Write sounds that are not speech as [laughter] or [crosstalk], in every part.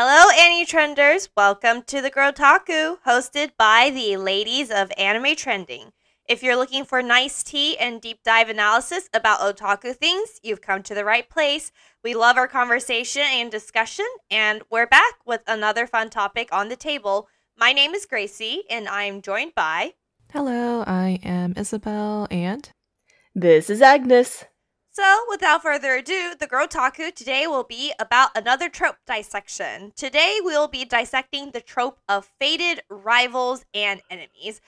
Hello, Annie Trenders. Welcome to the Girltaku, hosted by the ladies of Anime Trending. If you're looking for nice tea and deep dive analysis about otaku things, you've come to the right place. We love our conversation and discussion, and we're back with another fun topic on the table. My name is Gracie, and I'm joined by. Hello, I am Isabelle, and. This is Agnes. So, without further ado, the Girltaku today will be about another trope dissection. Today, we'll be dissecting the trope of fated rivals and enemies.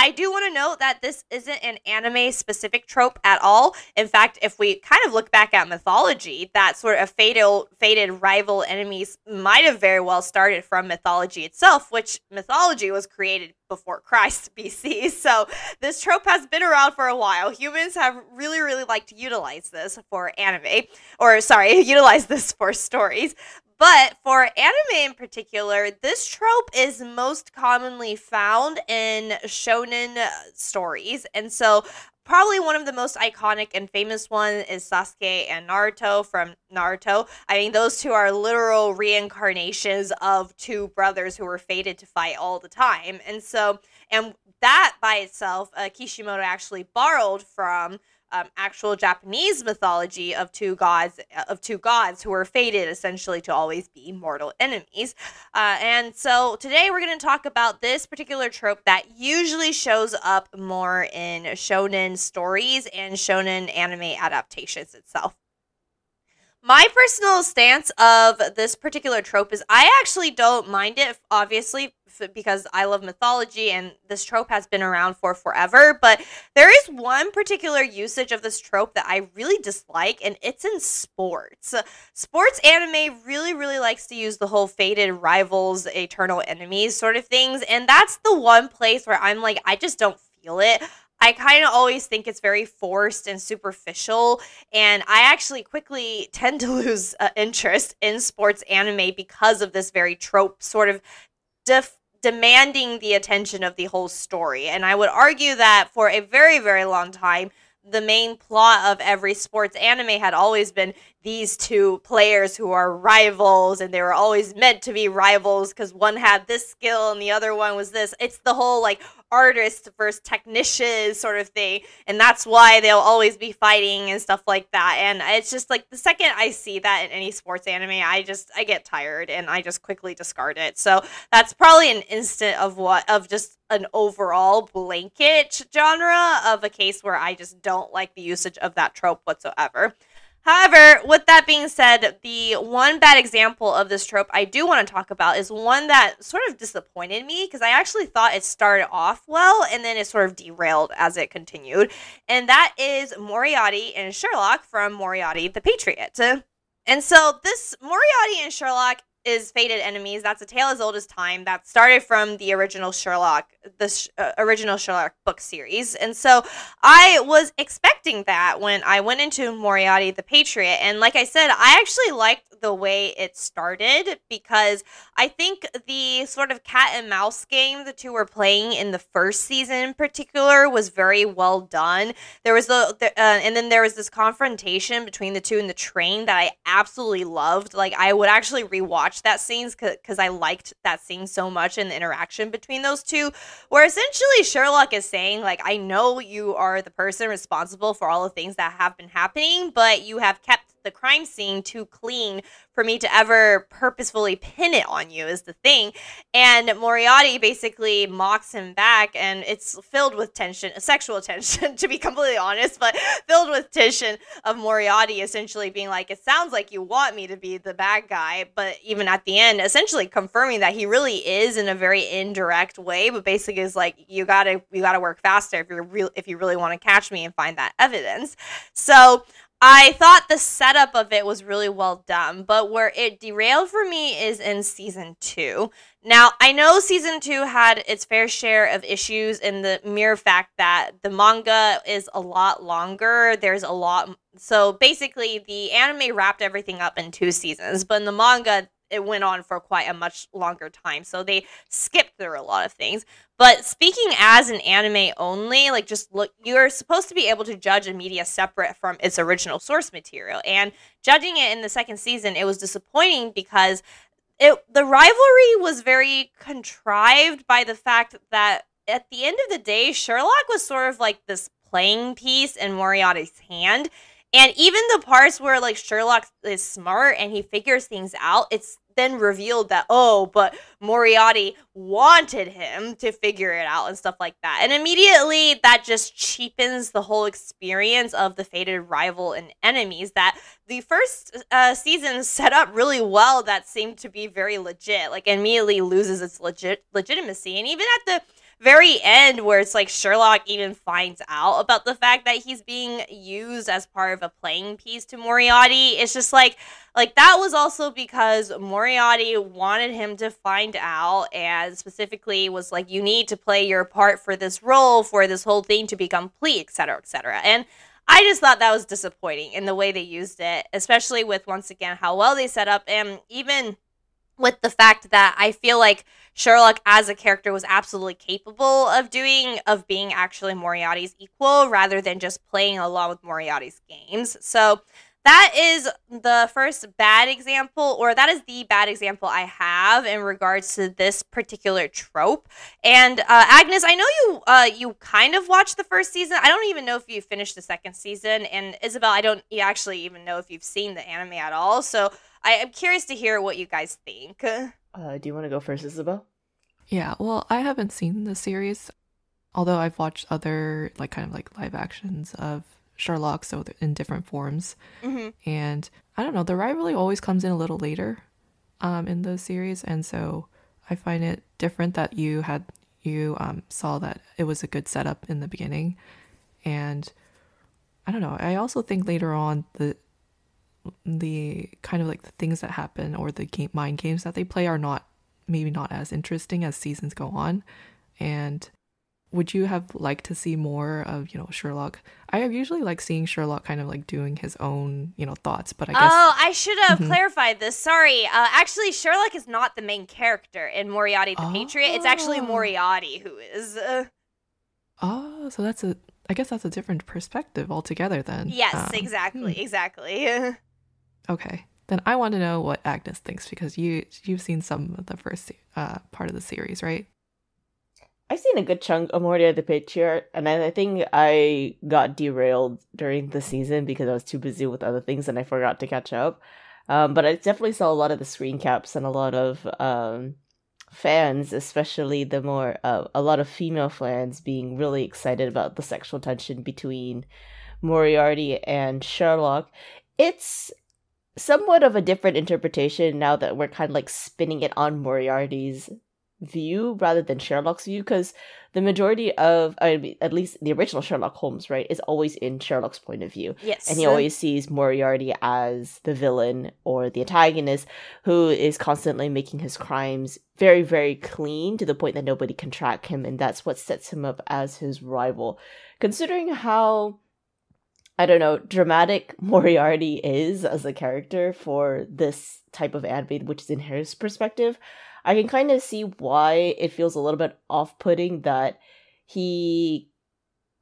I do want to note that this isn't an anime specific trope at all. In fact, if we kind of look back at mythology, that sort of fatal, fated rival enemies might have very well started from mythology itself, which mythology was created before Christ [laughs] BC. So this trope has been around for a while. Humans have really, really liked to utilize this for anime, or sorry, [laughs] utilize this for stories. But for anime in particular, this trope is most commonly found in shonen stories. And so probably one of the most iconic and famous one is Sasuke and Naruto from Naruto. I mean, those two are literal reincarnations of two brothers who were fated to fight all the time. And so, and that by itself, uh, Kishimoto actually borrowed from um, actual Japanese mythology of two gods uh, of two gods who are fated essentially to always be mortal enemies. Uh, and so today we're going to talk about this particular trope that usually shows up more in shonen stories and shonen anime adaptations itself. My personal stance of this particular trope is I actually don't mind it, obviously, because I love mythology and this trope has been around for forever. But there is one particular usage of this trope that I really dislike, and it's in sports. Sports anime really, really likes to use the whole fated rivals, eternal enemies sort of things. And that's the one place where I'm like, I just don't feel it. I kind of always think it's very forced and superficial. And I actually quickly [laughs] tend to lose uh, interest in sports anime because of this very trope sort of def- demanding the attention of the whole story. And I would argue that for a very, very long time, the main plot of every sports anime had always been these two players who are rivals and they were always meant to be rivals because one had this skill and the other one was this it's the whole like artist versus technician sort of thing. And that's why they'll always be fighting and stuff like that. And it's just like the second i see that in any sports anime i just i get tired and i just quickly discard it. So that's probably an instant of what of just an overall blanket genre of a case where i just don't like the usage of that trope whatsoever However, with that being said, the one bad example of this trope I do want to talk about is one that sort of disappointed me because I actually thought it started off well and then it sort of derailed as it continued. And that is Moriarty and Sherlock from Moriarty the Patriot. And so this Moriarty and Sherlock is Fated Enemies. That's a tale as old as time that started from the original Sherlock, the sh- uh, original Sherlock book series. And so I was expecting that when I went into Moriarty the Patriot. And like I said, I actually liked the way it started because I think the sort of cat and mouse game the two were playing in the first season in particular was very well done. There was the, the uh, and then there was this confrontation between the two in the train that I absolutely loved. Like I would actually rewatch that scenes because I liked that scene so much and the interaction between those two. Where essentially Sherlock is saying like I know you are the person responsible for all the things that have been happening, but you have kept the crime scene too clean for me to ever purposefully pin it on you is the thing. And Moriarty basically mocks him back and it's filled with tension, sexual [laughs] tension to be completely honest, but filled with tension of Moriarty essentially being like it sounds like you want me to be the bad guy, but even at the end essentially confirming that he really is in a very indirect way, but basically is like you got to you got to work faster if you're real if you really want to catch me and find that evidence. So I thought the setup of it was really well done, but where it derailed for me is in season two. Now, I know season two had its fair share of issues in the mere fact that the manga is a lot longer. There's a lot. So basically, the anime wrapped everything up in two seasons, but in the manga, it went on for quite a much longer time. So they skipped through a lot of things. But speaking as an anime only, like just look, you're supposed to be able to judge a media separate from its original source material. And judging it in the second season, it was disappointing because it the rivalry was very contrived by the fact that at the end of the day, Sherlock was sort of like this playing piece in Moriarty's hand. And even the parts where like Sherlock is smart and he figures things out, it's then revealed that oh, but Moriarty wanted him to figure it out and stuff like that. And immediately that just cheapens the whole experience of the fated rival and enemies that the first uh, season set up really well that seemed to be very legit. Like immediately loses its legit legitimacy. And even at the very end where it's like Sherlock even finds out about the fact that he's being used as part of a playing piece to Moriarty. It's just like like that was also because Moriarty wanted him to find out and specifically was like you need to play your part for this role for this whole thing to be complete, etc., etc. And I just thought that was disappointing in the way they used it, especially with once again how well they set up and even with the fact that I feel like Sherlock as a character was absolutely capable of doing of being actually Moriarty's equal rather than just playing along with Moriarty's games. So that is the first bad example or that is the bad example I have in regards to this particular trope. And uh, Agnes, I know you uh, you kind of watched the first season. I don't even know if you finished the second season and Isabelle, I don't actually even know if you've seen the anime at all. So I am curious to hear what you guys think. [laughs] Uh, do you want to go first, Isabelle? Yeah, well, I haven't seen the series, although I've watched other, like, kind of like live actions of Sherlock, so in different forms. Mm-hmm. And I don't know, the rivalry always comes in a little later um, in the series. And so I find it different that you had, you um, saw that it was a good setup in the beginning. And I don't know, I also think later on the, the kind of like the things that happen or the game mind games that they play are not maybe not as interesting as seasons go on and would you have liked to see more of you know Sherlock? I have usually like seeing Sherlock kind of like doing his own you know thoughts, but I guess oh, I should have mm-hmm. clarified this. Sorry, uh, actually, Sherlock is not the main character in Moriarty the oh. Patriot. It's actually oh. Moriarty who is. Uh... Oh, so that's a. I guess that's a different perspective altogether. Then yes, um, exactly, hmm. exactly. [laughs] Okay. Then I want to know what Agnes thinks because you you've seen some of the first uh, part of the series, right? I've seen a good chunk of Moriarty the Patriot, and I think I got derailed during the season because I was too busy with other things and I forgot to catch up. Um, but I definitely saw a lot of the screen caps and a lot of um, fans, especially the more uh, a lot of female fans, being really excited about the sexual tension between Moriarty and Sherlock. It's somewhat of a different interpretation now that we're kind of like spinning it on Moriarty's view rather than Sherlock's view because the majority of I mean, at least the original Sherlock Holmes right is always in Sherlock's point of view. Yes and he always sees Moriarty as the villain or the antagonist who is constantly making his crimes very very clean to the point that nobody can track him and that's what sets him up as his rival. Considering how I don't know, dramatic [laughs] Moriarty is as a character for this type of anime, which is in his perspective, I can kind of see why it feels a little bit off putting that he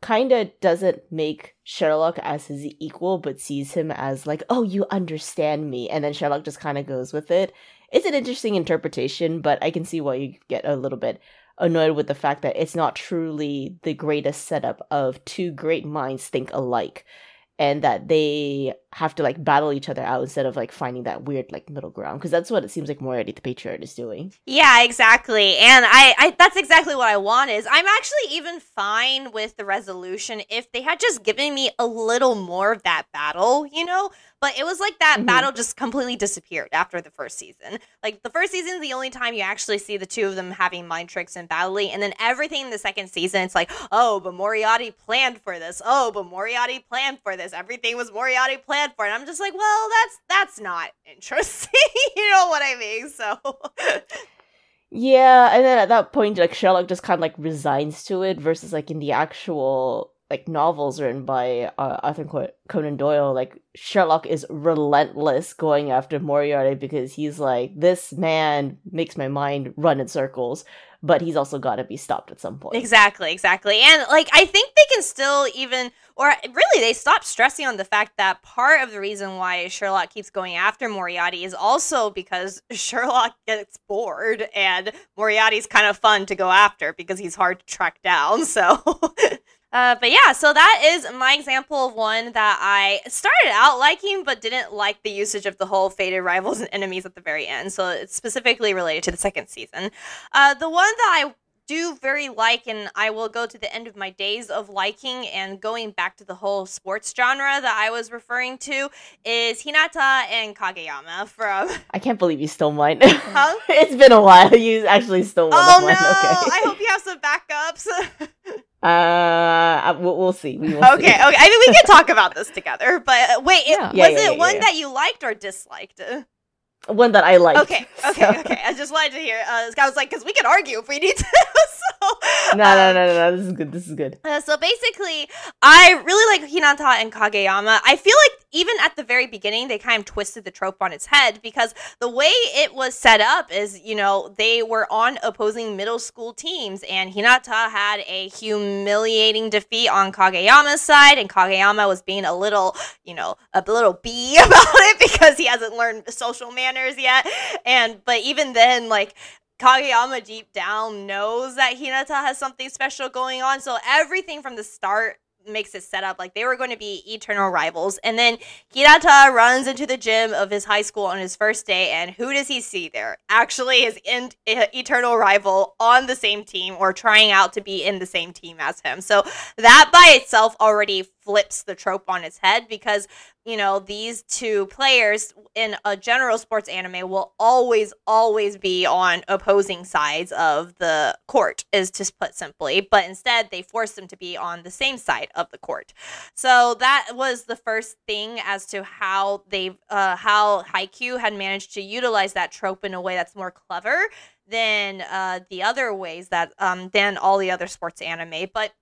kind of doesn't make Sherlock as his equal, but sees him as like, oh, you understand me. And then Sherlock just kind of goes with it. It's an interesting interpretation, but I can see why you get a little bit annoyed with the fact that it's not truly the greatest setup of two great minds think alike and that they have to like battle each other out instead of like finding that weird like middle ground because that's what it seems like Moriarty the Patriot is doing. Yeah, exactly. And I, I that's exactly what I want is I'm actually even fine with the resolution if they had just given me a little more of that battle, you know? But it was like that mm-hmm. battle just completely disappeared after the first season. Like the first season is the only time you actually see the two of them having mind tricks and battling, and then everything in the second season, it's like, oh, but Moriarty planned for this. Oh, but Moriarty planned for this. Everything was Moriarty planned for, and I'm just like, well, that's that's not interesting. [laughs] you know what I mean? So. Yeah, and then at that point, like Sherlock just kind of like resigns to it, versus like in the actual like novels written by uh, Arthur Conan Doyle, like Sherlock is relentless going after Moriarty because he's like, this man makes my mind run in circles, but he's also got to be stopped at some point. Exactly, exactly. And like, I think they can still even, or really, they stop stressing on the fact that part of the reason why Sherlock keeps going after Moriarty is also because [laughs] Sherlock gets bored and Moriarty's kind of fun to go after because he's hard to track down. So. [laughs] Uh, but yeah, so that is my example of one that I started out liking, but didn't like the usage of the whole fated rivals and enemies at the very end. So it's specifically related to the second season. Uh, the one that I do very like, and I will go to the end of my days of liking and going back to the whole sports genre that I was referring to is Hinata and Kageyama from. [laughs] I can't believe you stole mine. Huh? [laughs] it's been a while. You actually stole one oh. No. Okay. I hope you have some backups. [laughs] Uh, we'll, we'll see. We will okay, see. okay. I mean, we can talk about this [laughs] together. But wait, yeah. it, yeah, was yeah, it one that you liked or disliked? One that I liked. Okay, [laughs] okay, so. okay. I just wanted to hear. Uh, I was like, because we can argue if we need [laughs] to. so, no, no, um, no, no, no. This is good. This is good. Uh, so basically, I really like Hinata and Kageyama. I feel like even at the very beginning, they kind of twisted the trope on its head because the way it was set up is, you know, they were on opposing middle school teams, and Hinata had a humiliating defeat on Kageyama's side, and Kageyama was being a little, you know, a little [laughs] bee about it because he hasn't learned social manners yet. And, but even then, like, Kageyama deep down knows that Hinata has something special going on. So everything from the start makes it set up like they were going to be eternal rivals. And then Hinata runs into the gym of his high school on his first day, and who does he see there? Actually, his in- eh, eternal rival on the same team or trying out to be in the same team as him. So that by itself already flips the trope on its head because you know these two players in a general sports anime will always always be on opposing sides of the court is to put simply but instead they force them to be on the same side of the court. So that was the first thing as to how they uh, how Haikyuu had managed to utilize that trope in a way that's more clever than uh, the other ways that um, than all the other sports anime but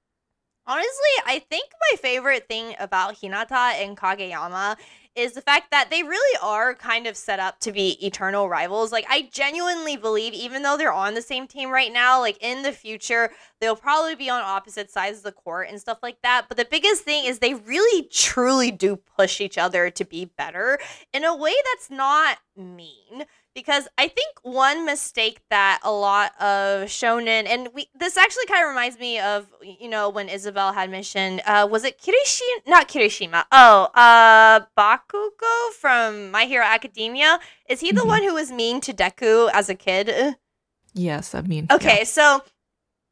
Honestly, I think my favorite thing about Hinata and Kageyama is the fact that they really are kind of set up to be eternal rivals. Like I genuinely believe even though they're on the same team right now, like in the future, they'll probably be on opposite sides of the court and stuff like that. But the biggest thing is they really truly do push each other to be better in a way that's not mean because I think one mistake that a lot of shonen and we this actually kind of reminds me of you know when Isabelle had mentioned uh was it Kirishima not Kirishima oh uh Bakugo from My Hero Academia is he the mm-hmm. one who was mean to Deku as a kid? Yes, I mean. Okay, yeah. so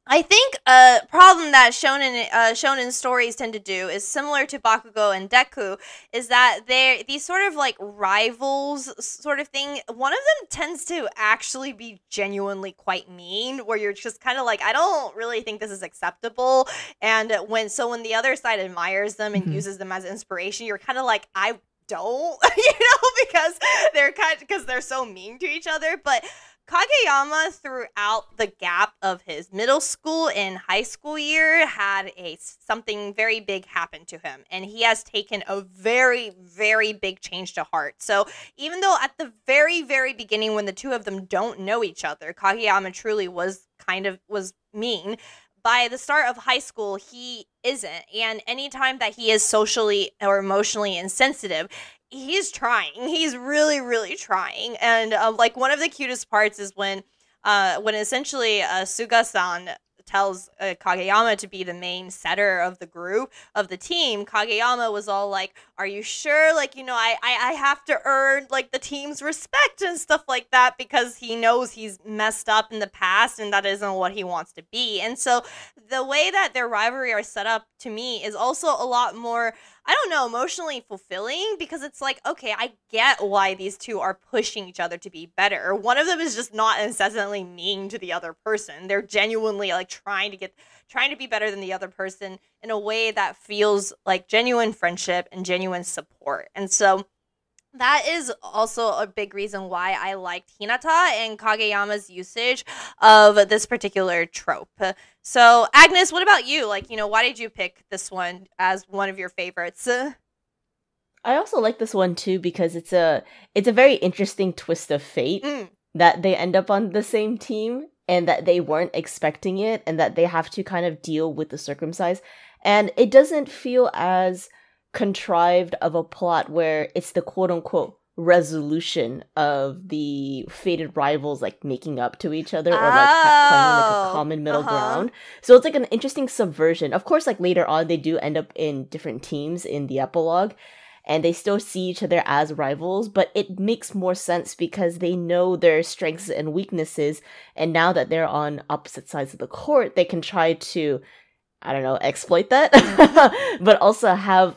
I think a problem that shonen uh, shonen stories tend to do is similar to Bakugo and Deku is that they're these sort of like rivals sort of thing. One of them tends to actually be genuinely quite mean, where you're just kind of like, I don't really think this is acceptable. And when so when the other side admires them and mm-hmm. uses them as inspiration, you're kind of like, I don't, [laughs] you know, because they're kind because they're so mean to each other, but Kageyama, throughout the gap of his middle school and high school year, had a something very big happen to him, and he has taken a very, very big change to heart. So even though at the very, very beginning, when the two of them don't know each other, Kageyama truly was kind of was mean by the start of high school, he isn't. And anytime that he is socially or emotionally insensitive, he's trying. He's really, really trying. And um, like one of the cutest parts is when, uh, when essentially uh, Suga-san tells uh, Kageyama to be the main setter of the group of the team, Kageyama was all like, "Are you sure? Like, you know, I, I I have to earn like the team's respect and stuff like that because he knows he's messed up in the past and that isn't what he wants to be." And so the way that their rivalry are set up to me is also a lot more I don't know, emotionally fulfilling because it's like, okay, I get why these two are pushing each other to be better. One of them is just not incessantly mean to the other person. They're genuinely like trying to get trying to be better than the other person in a way that feels like genuine friendship and genuine support. And so that is also a big reason why I liked Hinata and Kageyama's usage of this particular trope. So, Agnes, what about you? Like, you know, why did you pick this one as one of your favorites? [laughs] I also like this one too because it's a it's a very interesting twist of fate Mm. that they end up on the same team and that they weren't expecting it and that they have to kind of deal with the circumcise and it doesn't feel as contrived of a plot where it's the quote unquote resolution of the fated rivals like making up to each other or like ha- finding like Oh, a common middle uh-huh. ground so it's like an interesting subversion of course like later on they do end up in different teams in the epilogue and they still see each other as rivals, but it makes more sense because they know their strengths and weaknesses. And now that they're on opposite sides of the court, they can try to, I don't know, exploit that, [laughs] but also have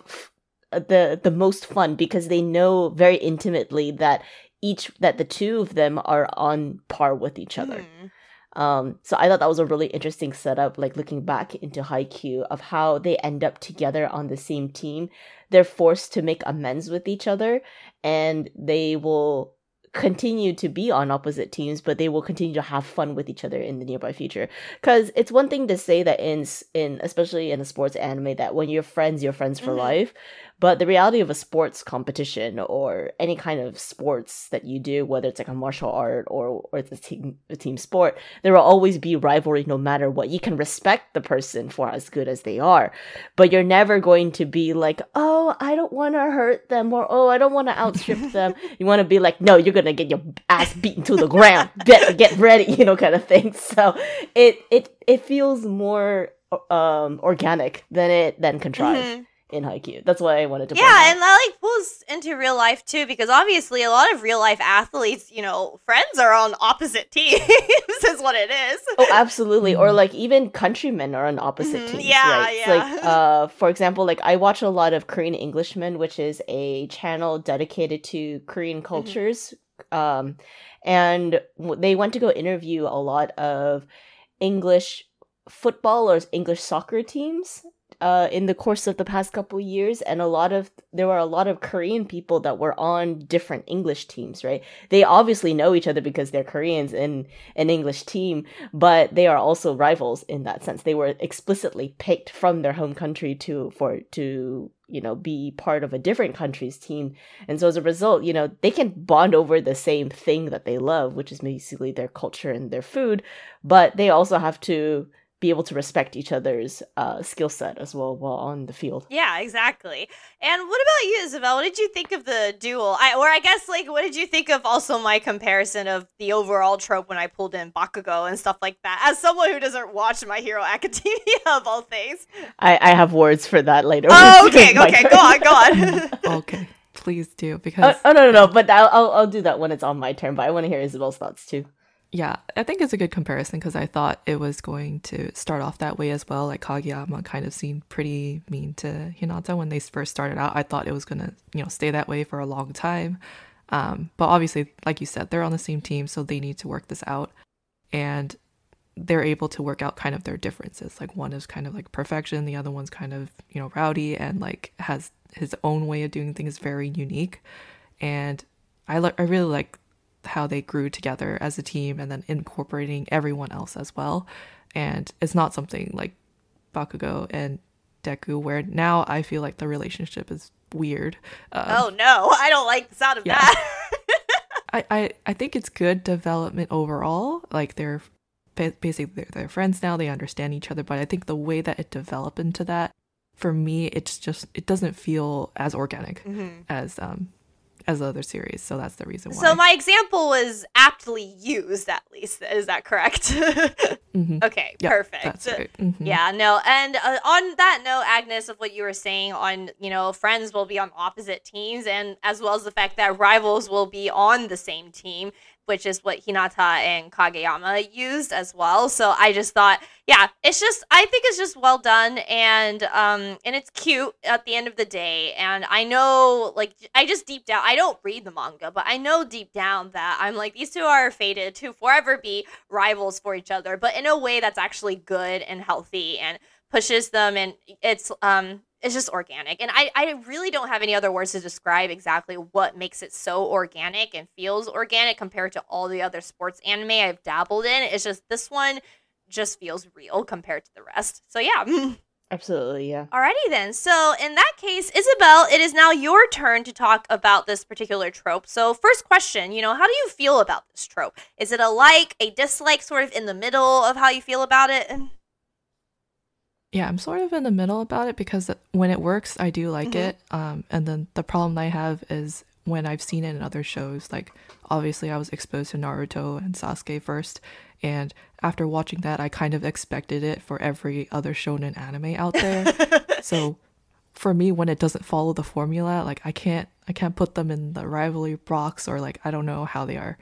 the the most fun because they know very intimately that each that the two of them are on par with each other. Mm. Um, so I thought that was a really interesting setup, like looking back into Haikyuu of how they end up together on the same team. They're forced to make amends with each other and they will continue to be on opposite teams, but they will continue to have fun with each other in the nearby future. Because it's one thing to say that in in especially in a sports anime that when you're friends, you're friends for Mhm. life. But the reality of a sports competition or any kind of sports that you do, whether it's like a martial art or or it's a team a team sport, there will always be rivalry no matter what. You can respect the person for as good as they are, but you're never going to be like, oh, I don't want to hurt them or oh, I don't want to outstrip [laughs] them. You want to be like, no, you're gonna get your ass beaten to the ground. Get get ready, [laughs] you know, kind of thing. So it it it feels more um organic than it than contrived Mhm. In Haikyuu. That's why I wanted to. point Yeah, out. and that like pulls into real life too, because obviously a lot of real life athletes, you know, friends are on opposite [laughs] teams, is what it is. Oh, absolutely. Or Mhm. like even countrymen are on opposite Mhm, teams. yeah, right? Yeah. Like uh [laughs] for example, like I watch a lot of Korean Englishman, which is a channel dedicated to Korean Mm-hmm. cultures. Um and w- they went to go interview a lot of English football or English soccer teams uh in the course of the past couple years and a lot of there were a lot of Korean people that were on different English teams, right? They obviously know each other because they're Koreans in an English team, but they are also rivals in that sense. They were explicitly picked from their home country to for to you know be part of a different country's team, and so as a result, you know they can bond over the same thing that they love, which is basically their culture and their food, but they also have to be able to respect each other's uh, skill set as well while on the field. Yeah, exactly. And what about you, Isabelle? What did you think of the duel? I, or I guess, like, what did you think of also my comparison of the overall trope when I pulled in Bakugo and stuff like that? As someone who doesn't watch My Hero Academia, [laughs] of all things. I, I have words for that later. Oh, okay, okay, turn. go on, go on. [laughs] Okay, please do Oh, because oh no no no! But I'll, I'll I'll do that when it's on my turn. But I want to hear Isabelle's thoughts too. Yeah, I think it's a good comparison because I thought it was going to start off that way as well. Like Kageyama kind of seemed pretty mean to Hinata when they first started out. I thought it was gonna you know stay that way for a long time, um, but obviously, like you said, they're on the same team, so they need to work this out, and they're able to work out kind of their differences. Like one is kind of like perfection, the other one's kind of you know rowdy and like has his own way of doing things, very unique, and I li- I really like how they grew together as a team and then incorporating everyone else as well. And it's not something like Bakugo and Deku where now I feel like the relationship is weird. Um, oh, no. [laughs] I don't like the sound of Yeah. that. [laughs] I, I, I think it's good development overall. Like they're basically they're, they're friends now. They understand each other. But I think the way that it developed into that, for me, it's just it doesn't feel as organic Mhm. as um as the other series. So that's the reason why. So my example was aptly used, at least. Is that correct? [laughs] Mhm. okay, Yeah, perfect. Right. Mhm. Yeah, no, and uh, on that note, Agnes, of what you were saying on, you know, friends will be on opposite teams, and as well as the fact that rivals will be on the same team, which is what Hinata and Kageyama used as well. So I just thought, yeah, it's just, I think it's just well done, and um, and it's cute at the end of the day. And I know, like, I just deep down, I don't read the manga, but I know deep down that I'm like, these two are fated to forever be rivals for each other, but in a way that's actually good and healthy and pushes them and it's um it's just organic. And I, I really don't have any other words to describe exactly what makes it so organic and feels organic compared to all the other sports anime I've dabbled in. It's just this one just feels real compared to the rest. So yeah. [laughs] Absolutely, yeah. Alrighty then. So in that case, Isabelle, it is now your turn to talk about this particular trope. So first question, you know, how do you feel about this trope? Is it a like, a dislike, sort of in the middle of how you feel about it? Yeah, I'm sort of in the middle about it because when it works, I do like Mhm. it. Um, and then the problem I have is when I've seen it in other shows. Like, obviously, I was exposed to Naruto and Sasuke first, and after watching that, I kind of expected it for every other shonen anime out there. [laughs] so, for me, when it doesn't follow the formula, like I can't, I can't put them in the rivalry box, or like I don't know how they are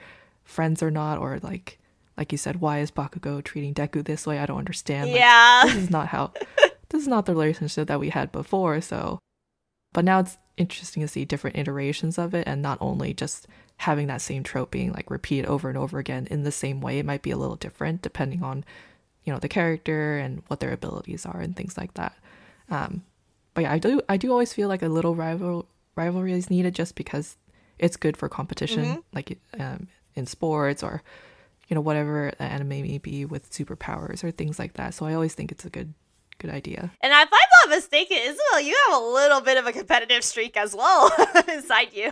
friends or not, or like, like you said, why is Bakugo treating Deku this way? I don't understand. Like, yeah. this is not how [laughs] this is not the relationship that we had before so but now it's interesting to see different iterations of it and not only just having that same trope being like repeated over and over again in the same way it might be a little different depending on you know the character and what their abilities are and things like that um but yeah i do i do always feel like a little rival rivalry is needed just because it's good for competition Mhm. like um in sports or you know whatever the anime may be with superpowers or things like that so i always think it's a good good idea And if I'm not mistaken, Isabelle, you have a little bit of a competitive streak as well [laughs] inside you.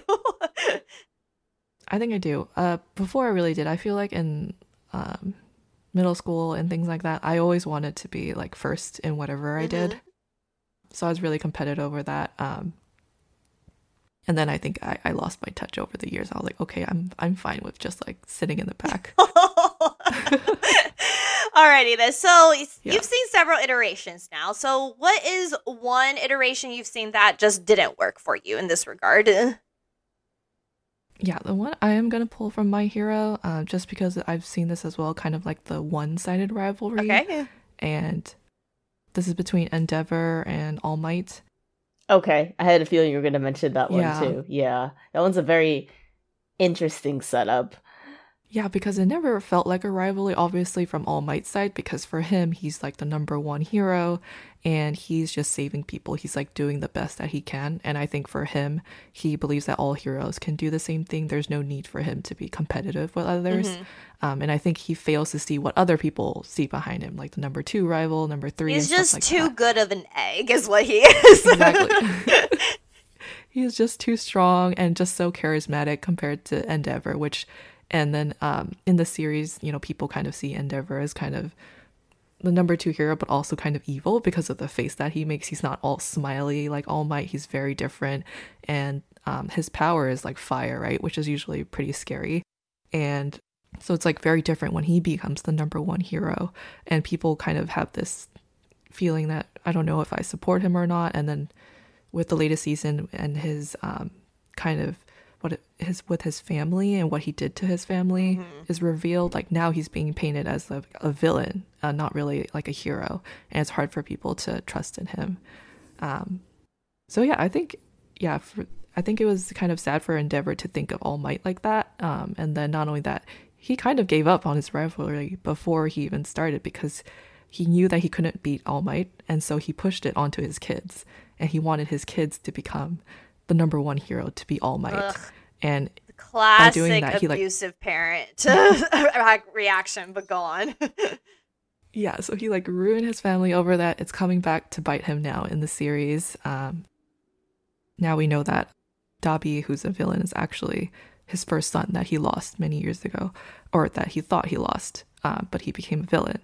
I think I do. Uh, before I really did. I feel like in um, middle school and things like that, I always wanted to be like first in whatever I did. Mhm. So I was really competitive over that. Um, and then I think I, I lost my touch over the years. I was like, okay, I'm I'm fine with just like sitting in the back. [laughs] Alrighty then. So Yeah. you've seen several iterations now. So what is one iteration you've seen that just didn't work for you in this regard? yeah, the one I am gonna pull from My Hero, uh, just because I've seen this as well, kind of like the one-sided rivalry. Okay. And this is between Endeavor and All Might. Okay, I had a feeling you were going to mention that one Yeah. too. Yeah, that one's a very interesting setup. Yeah, because it never felt like a rivalry, obviously, from All Might's side, because for him, he's like the number one hero and he's just saving people. He's like doing the best that he can. And I think for him, he believes that all heroes can do the same thing. There's no need for him to be competitive with others. Mhm. Um, and I think he fails to see what other people see behind him, like the number two rival, number three. He's and just like too that. good of an egg, is what he is. Exactly. [laughs] [laughs] He's just too strong and just so charismatic compared to Endeavor, which, and then um, in the series, you know, people kind of see Endeavor as kind of the number two hero, but also kind of evil because of the face that he makes. He's not all smiley like All Might. He's very different, and um, his power is like fire, right, which is usually pretty scary, and so it's like very different when he becomes the number one hero, and people kind of have this feeling that I don't know if I support him or not, and then with the latest season and his um, kind of what it, his with his family and what he did to his family is revealed. Like now he's being painted as a, a villain, uh, not really like a hero, and it's hard for people to trust in him. Um, so yeah, I think yeah, for, I think it was kind of sad for Endeavor to think of All Might like that, um, and then not only that, he kind of gave up on his rivalry before he even started because he knew that he couldn't beat All Might, and so he pushed it onto his kids, and he wanted his kids to become the number one hero to be All Might. Ugh. And Classic doing that, he, like- abusive parent [laughs] [laughs] reaction, but go on. [laughs] yeah, so he like ruined his family over that. It's coming back to bite him now in the series. Um, now we know that Dabi, who's a villain, is actually his first son that he lost many years ago, or that he thought he lost, uh, but he became a villain.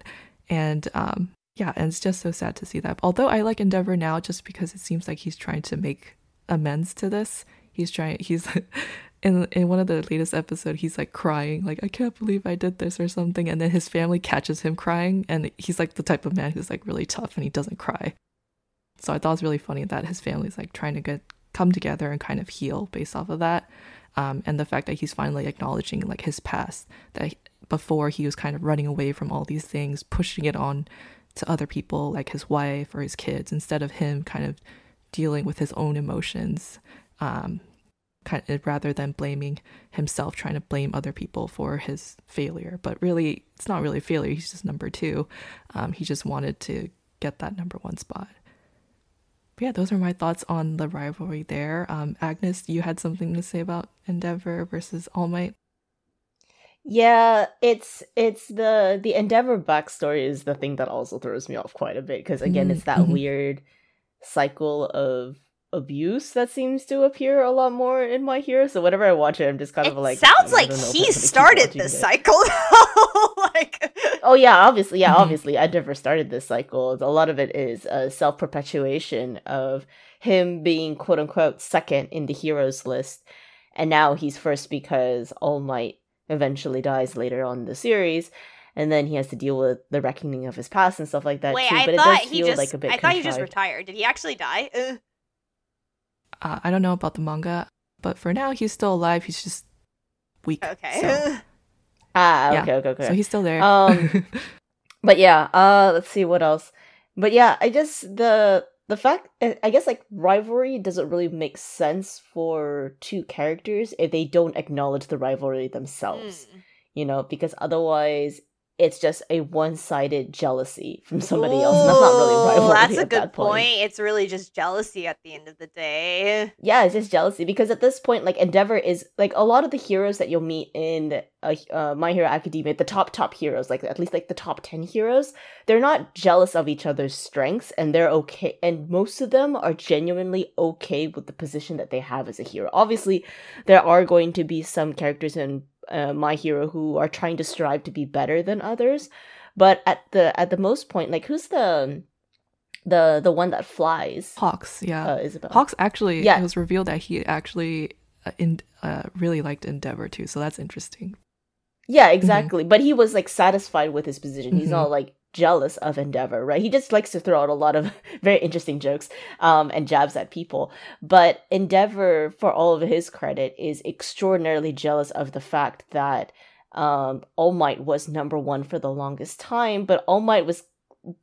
And um, yeah, and it's just so sad to see that. Although I like Endeavor now, just because it seems like he's trying to make amends to this. He's trying. He's [laughs] in in one of the latest episode. He's like crying, like I can't believe I did this or something. And then his family catches him crying, and he's like the type of man who's like really tough and he doesn't cry. So I thought it was really funny that his family's like trying to get come together and kind of heal based off of that. Um, and the fact that he's finally acknowledging like his past that before he was kind of running away from all these things pushing it on to other people like his wife or his kids instead of him kind of dealing with his own emotions um, kind of, rather than blaming himself trying to blame other people for his failure but really it's not really a failure he's just number two um, he just wanted to get that number one spot yeah, those are my thoughts on the rivalry there. Um, Agnes, you had something to say about Endeavor versus All Might. Yeah, it's it's the the Endeavor backstory is the thing that also throws me off quite a bit because again, it's that Mhm. weird cycle of abuse that seems to appear a lot more in My Hero. So whenever I watch it, I'm just kind It of like, sounds like don't know if I'm he started this it. cycle. [laughs] like, [laughs] Oh yeah, obviously, yeah, Mhm. obviously, I never started this cycle. A lot of it is a self perpetuation of him being quote unquote second in the heroes list, and now he's first because All Might eventually dies later on in the series, and then he has to deal with the reckoning of his past and stuff like that wait, too. I But it thought does he feel just. like a bit I thought he just retired. Did he actually die? [laughs] Uh, Uh, I don't know about the manga, but for now he's still alive. He's just weak. okay. So, [laughs] Ah, Yeah. okay, okay, okay. so he's still there. Um, [laughs] but yeah uh let's see what else but yeah i just the the fact I I guess like rivalry doesn't really make sense for two characters if they don't acknowledge the rivalry themselves Mm. you know because otherwise it's just a one-sided jealousy from somebody else and that's not really Ooh, rivalry That's a good that point. point. It's really just jealousy at the end of the day. yeah it's just jealousy because at this point like endeavor is like a lot of the heroes that you'll meet in uh, uh, my hero academia the top top heroes like at least like the top 10 heroes they're not jealous of each other's strengths and they're okay and most of them are genuinely okay with the position that they have as a hero obviously there are going to be some characters in uh, my hero who are trying to strive to be better than others but at the at the most point like who's the the the one that flies Hawks, yeah. uh, isabelle Hawks actually, Yeah. it was revealed that he actually uh, in, uh, really liked Endeavor too, so that's interesting. Yeah, exactly. But he was like satisfied with his position. He's Mhm. not like jealous of Endeavor, right? He just likes to throw out a lot of [laughs] very interesting jokes um and jabs at people. But Endeavor, for all of his credit, is extraordinarily jealous of the fact that um All Might was number one for the longest time, but All Might was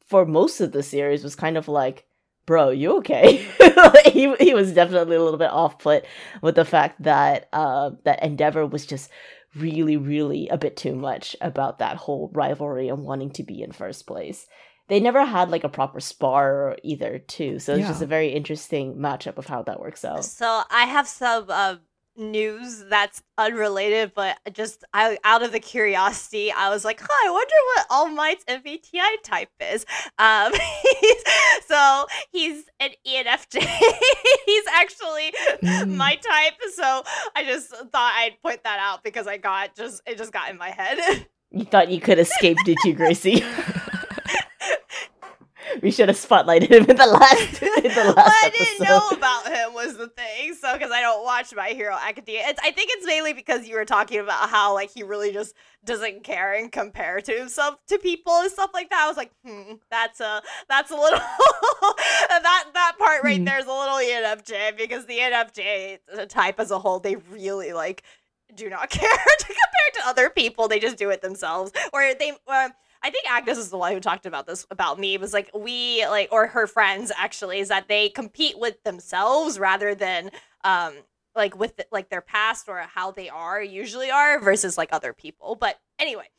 for most of the series was kind of like Bro, you okay? [laughs] he he was definitely a little bit off put with the fact that uh, that Endeavor was just really, really a bit too much about that whole rivalry and wanting to be in first place. They never had like a proper spar either, too. So it's Yeah. just a very interesting matchup of how that works out. So I have some uh, news that's unrelated, but just I, out of the curiosity, I was like, "Huh, I wonder what All Might's MBTI type is." Um, [laughs] he's, so he's an ENFJ. [laughs] he's actually Mm. my type. So I just thought I'd point that out because I got just it just got in my head. [laughs] You thought you could escape, did you, Gracie? We should have spotlighted him in the last, [laughs] in the last what I didn't know about him was the thing. So, because I don't watch My Hero Academia, it's, I think it's mainly because you were talking about how like he really just doesn't care and compare to himself to people and stuff like that. I was like, hmm, that's a that's a little [laughs] that that part right Hmm. there is a little ENFJ because the ENFJ the type as a whole they really like do not [laughs] care to compare to other people. They just do it themselves, or they. Uh, I think Agnes is the one who talked about this about me. It was like we like or her friends actually is that they compete with themselves rather than um like with like their past or how they are usually are versus like other people. But anyway,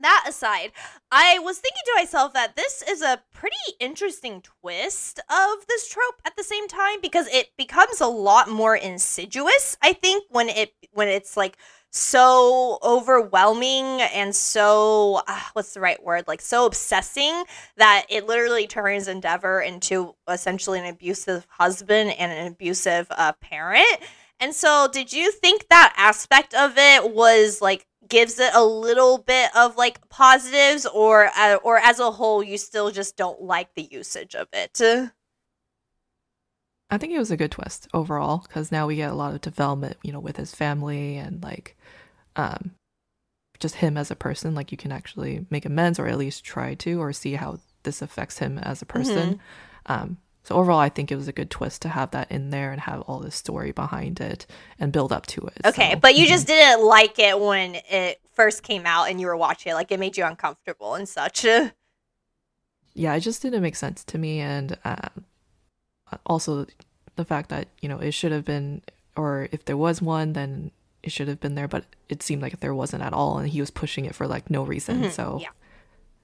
that aside, I was thinking to myself that this is a pretty interesting twist of this trope at the same time because it becomes a lot more insidious, I think, when it when it's like so overwhelming and so uh, what's the right word? Like so obsessing that it literally turns endeavor into essentially an abusive husband and an abusive uh, parent. And so did you think that aspect of it was like gives it a little bit of like positives or uh, or as a whole you still just don't like the usage of it? I think it was a good twist overall because now we get a lot of development, you know, with his family and like, um, just him as a person. Like you can actually make amends or at least try to, or see how this affects him as a person. Um, so overall, I think it was a good twist to have that in there and have all this story behind it and build up to it. okay So, but you just didn't like it when it first came out and you were watching it like it made you uncomfortable and such [laughs] yeah, it just didn't make sense to me, and um, also the fact that you know it should have been, or if there was one, then it should have been there, but it seemed like there wasn't at all, and he was pushing it for like no reason. Mhm, So yeah.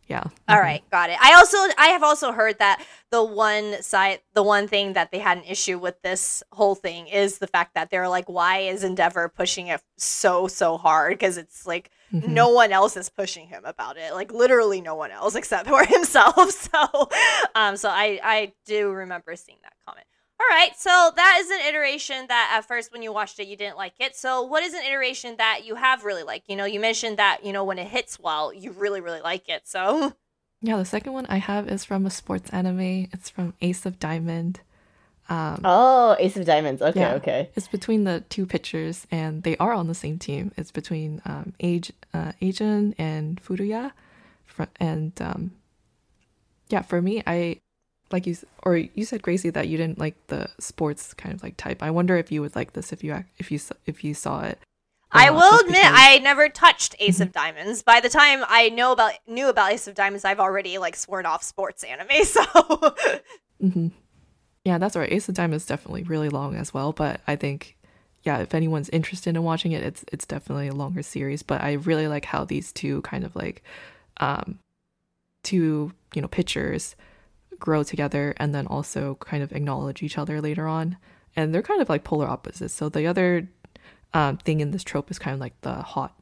Yeah. All mhm. right, got it. I also I have also heard that the one side the one thing that they had an issue with this whole thing is the fact that they're like why is Endeavor pushing it so so hard because it's like Mhm. no one else is pushing him about it. Like literally no one else except [laughs] for himself. So um so I I do remember seeing that comment. All right, so that is an iteration that at first when you watched it you didn't like it. So what is an iteration that you have really liked? You know, you mentioned that, you know, when it hits well, you really really like it. So [laughs] Yeah, the second one I have is from a sports anime. It's from Ace of Diamond. Um, Oh, Ace of Diamonds. Okay, Yeah. okay. It's between the two pitchers, and they are on the same team. It's between um, Age, uh, Eijun and Furuya, Fr- and um, yeah, for me, I like you or you said Gracie that you didn't like the sports kind of like type. I wonder if you would like this if you if you if you saw it. I not, will admit because- I never touched Ace of Diamonds. By the time I know about knew about Ace of Diamonds, I've already like sworn off sports anime. [laughs] So hmm Yeah, that's right. Ace of Diamonds is definitely really long as well, but I think yeah, if anyone's interested in watching it, it's it's definitely a longer series. But I really like how these two kind of like um two, you know, pitchers grow together and then also kind of acknowledge each other later on. And they're kind of like polar opposites. So the other um, thing in this trope is kind of like the hot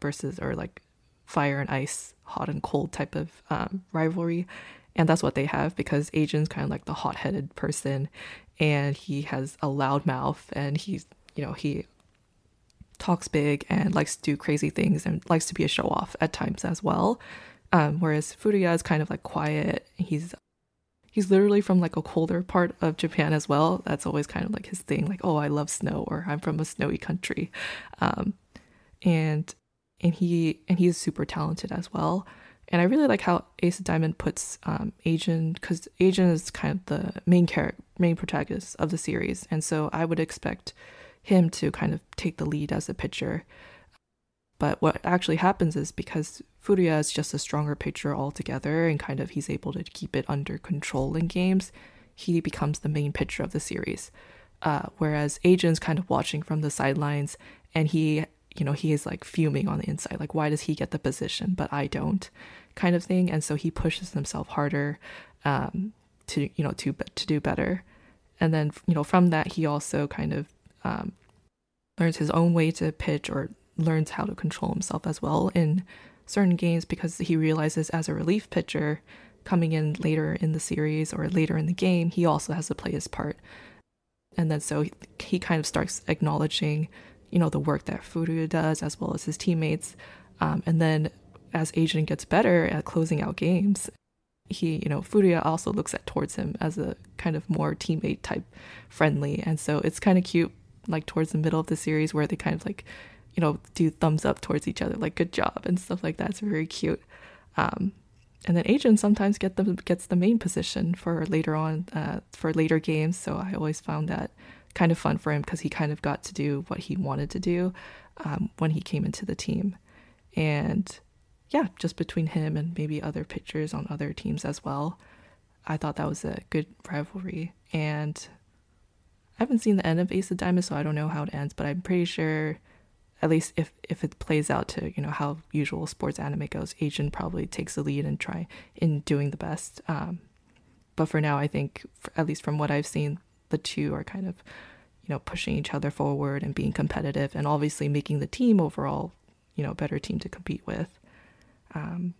versus or like fire and ice, hot and cold type of um, rivalry. And that's what they have because Eijun's kind of like the hot headed person and he has a loud mouth and he's, you know, he talks big and likes to do crazy things and likes to be a show off at times as well. Um, whereas Furuya is kind of like quiet. He's he's literally from like a colder part of Japan as well. That's always kind of like his thing, like oh I love snow or I'm from a snowy country, um, and and he and he's super talented as well. And I really like how Ace of Diamond puts um, Eijun because Eijun is kind of the main character, main protagonist of the series, and so I would expect him to kind of take the lead as a pitcher. But what actually happens is because Furuya is just a stronger pitcher altogether and kind of he's able to keep it under control in games, he becomes the main pitcher of the series. Uh, whereas Eijun's kind of watching from the sidelines and he, you know, he is like fuming on the inside. Like, why does he get the position, but I don't? Kind of thing. And so he pushes himself harder um, to, you know, to, to do better. And then, you know, from that, he also kind of um, learns his own way to pitch or learns how to control himself as well in certain games because he realizes as a relief pitcher coming in later in the series or later in the game, he also has to play his part. And then so he, he kind of starts acknowledging, you know, the work that Furuya does as well as his teammates. Um, and then as Eijun gets better at closing out games, he, you know, Furuya also looks at towards him as a kind of more teammate type friendly. And so it's kind of cute, like towards the middle of the series where they kind of like, you know, do thumbs up towards each other, like good job and stuff like that. It's very cute. Um, and then Eijun sometimes get the gets the main position for later on uh, for later games. So I always found that kind of fun for him because he kind of got to do what he wanted to do um, when he came into the team, and yeah, just between him and maybe other pitchers on other teams as well. I thought that was a good rivalry, and I haven't seen the end of Ace of Diamonds, so I don't know how it ends. But I'm pretty sure at least if if it plays out to you know how usual sports anime goes, Eijun probably takes the lead and try in doing the best. Um, but for now, I think f at least from what I've seen, the two are kind of you know pushing each other forward and being competitive, and obviously making the team overall you know a better team to compete with. Um,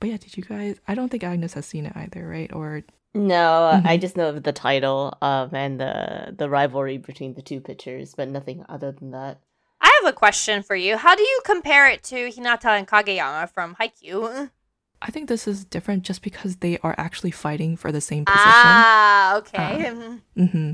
but yeah, did you guys? I don't think Agnes has seen it either, right? Or No, I Mhm. just know of the title um, and the the rivalry between the two pitchers, but nothing other than that. I have a question for you. How do you compare it to Hinata and Kageyama from Haikyuu? I think this is different just because they are actually fighting for the same position. Ah, okay. [laughs] mm-hmm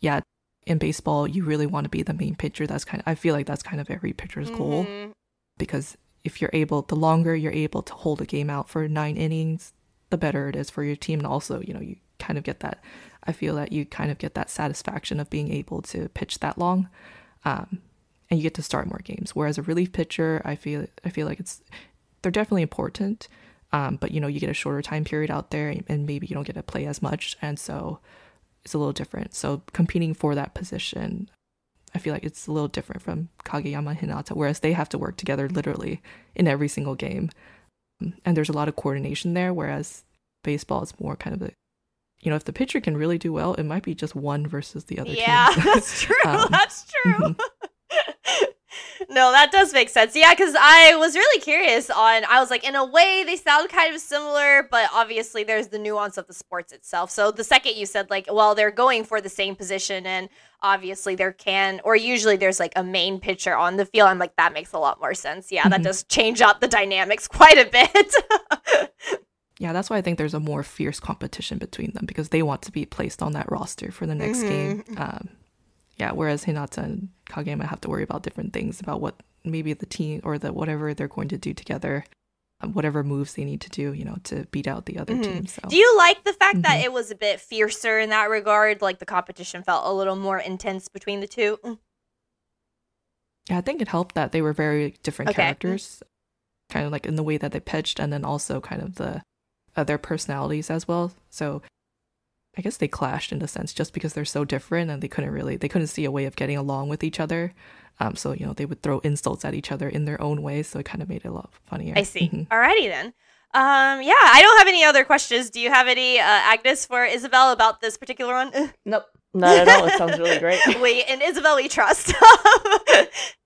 Yeah, in baseball, you really want to be the main pitcher. That's kind of, I feel like that's kind of every pitcher's goal Mhm. because if you're able, the longer you're able to hold a game out for nine innings, the better it is for your team. And also, you know, you kind of get that, I feel that you kind of get that satisfaction of being able to pitch that long. Um, and you get to start more games. Whereas a relief pitcher, I feel, I feel like it's, they're definitely important. Um, but you know, you get a shorter time period out there and maybe you don't get to play as much. And so it's a little different. So competing for that position, I feel like it's a little different from Kageyama Hinata, whereas they have to work together literally in every single game. and there's a lot of coordination there. Whereas baseball is more kind of a, you know, if the pitcher can really do well, it might be just one versus the other. Yeah, team. [laughs] that's true. [laughs] Um, that's true. mhm. [laughs] no, that does make sense. Yeah, because I was really curious on. I was like, in a way, they sound kind of similar, but obviously, there's the nuance of the sports itself. So the second you said like, well, they're going for the same position, and obviously there can, or usually there's like a main pitcher on the field. I'm like, that makes a lot more sense. Yeah, that Mhm. does change up the dynamics quite a bit. Yeah, that's why I think there's a more fierce competition between them because they want to be placed on that roster for the next game. Um, yeah, whereas Hinata and Kageyama have to worry about different things about what maybe the team or the whatever they're going to do together, um, whatever moves they need to do, you know, to beat out the other Mhm. team. So Do you like the fact that Mhm. it was a bit fiercer in that regard? Like the competition felt a little more intense between the two. Mm. yeah, I think it helped that they were very different Okay. characters, kind of like in the way that they pitched, and then also kind of the uh, their personalities as well. So I guess they clashed in a sense just because they're so different and they couldn't really they couldn't see a way of getting along with each other. Um, so you know they would throw insults at each other in their own way, so it kind of made it a lot funnier. I see. Mhm. Alrighty then. Um, yeah, I don't have any other questions. Do you have any, uh, Agnes, for Isabelle about this particular one? [laughs] Nope, not at all. It sounds really great. we in Isabelle we trust. [laughs]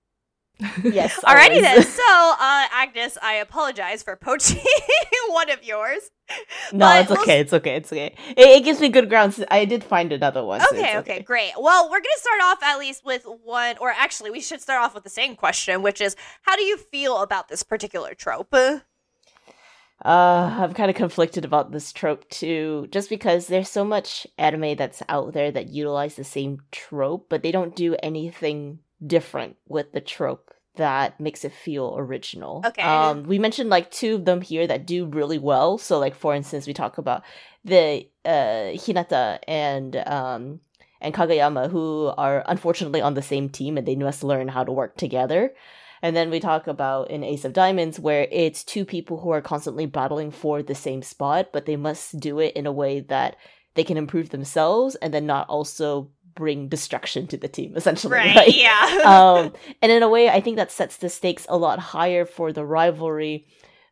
[laughs] Yes. Alrighty then. [laughs] So, uh, Agnes, I apologize for poaching [laughs] one of yours. No, it's we'll okay. It's okay. It's okay. It, it gives me good grounds. I did find another one. so Okay, okay, great. Well, we're gonna start off at least with one, or actually, we should start off with the same question, which is, how do you feel about this particular trope? Uh, I'm kind of conflicted about this trope too, just because there's so much anime that's out there that utilize the same trope, but they don't do anything different with the trope that makes it feel original. Okay. Um, we mentioned like two of them here that do really well. So, like for instance, we talk about the uh Hinata and um and Kageyama who are unfortunately on the same team and they must learn how to work together. And then we talk about in Ace of Diamonds, where it's two people who are constantly battling for the same spot, but they must do it in a way that they can improve themselves and then not also bring destruction to the team, essentially. Right. [laughs] Yeah. [laughs] um, and in a way, I think that sets the stakes a lot higher for the rivalry.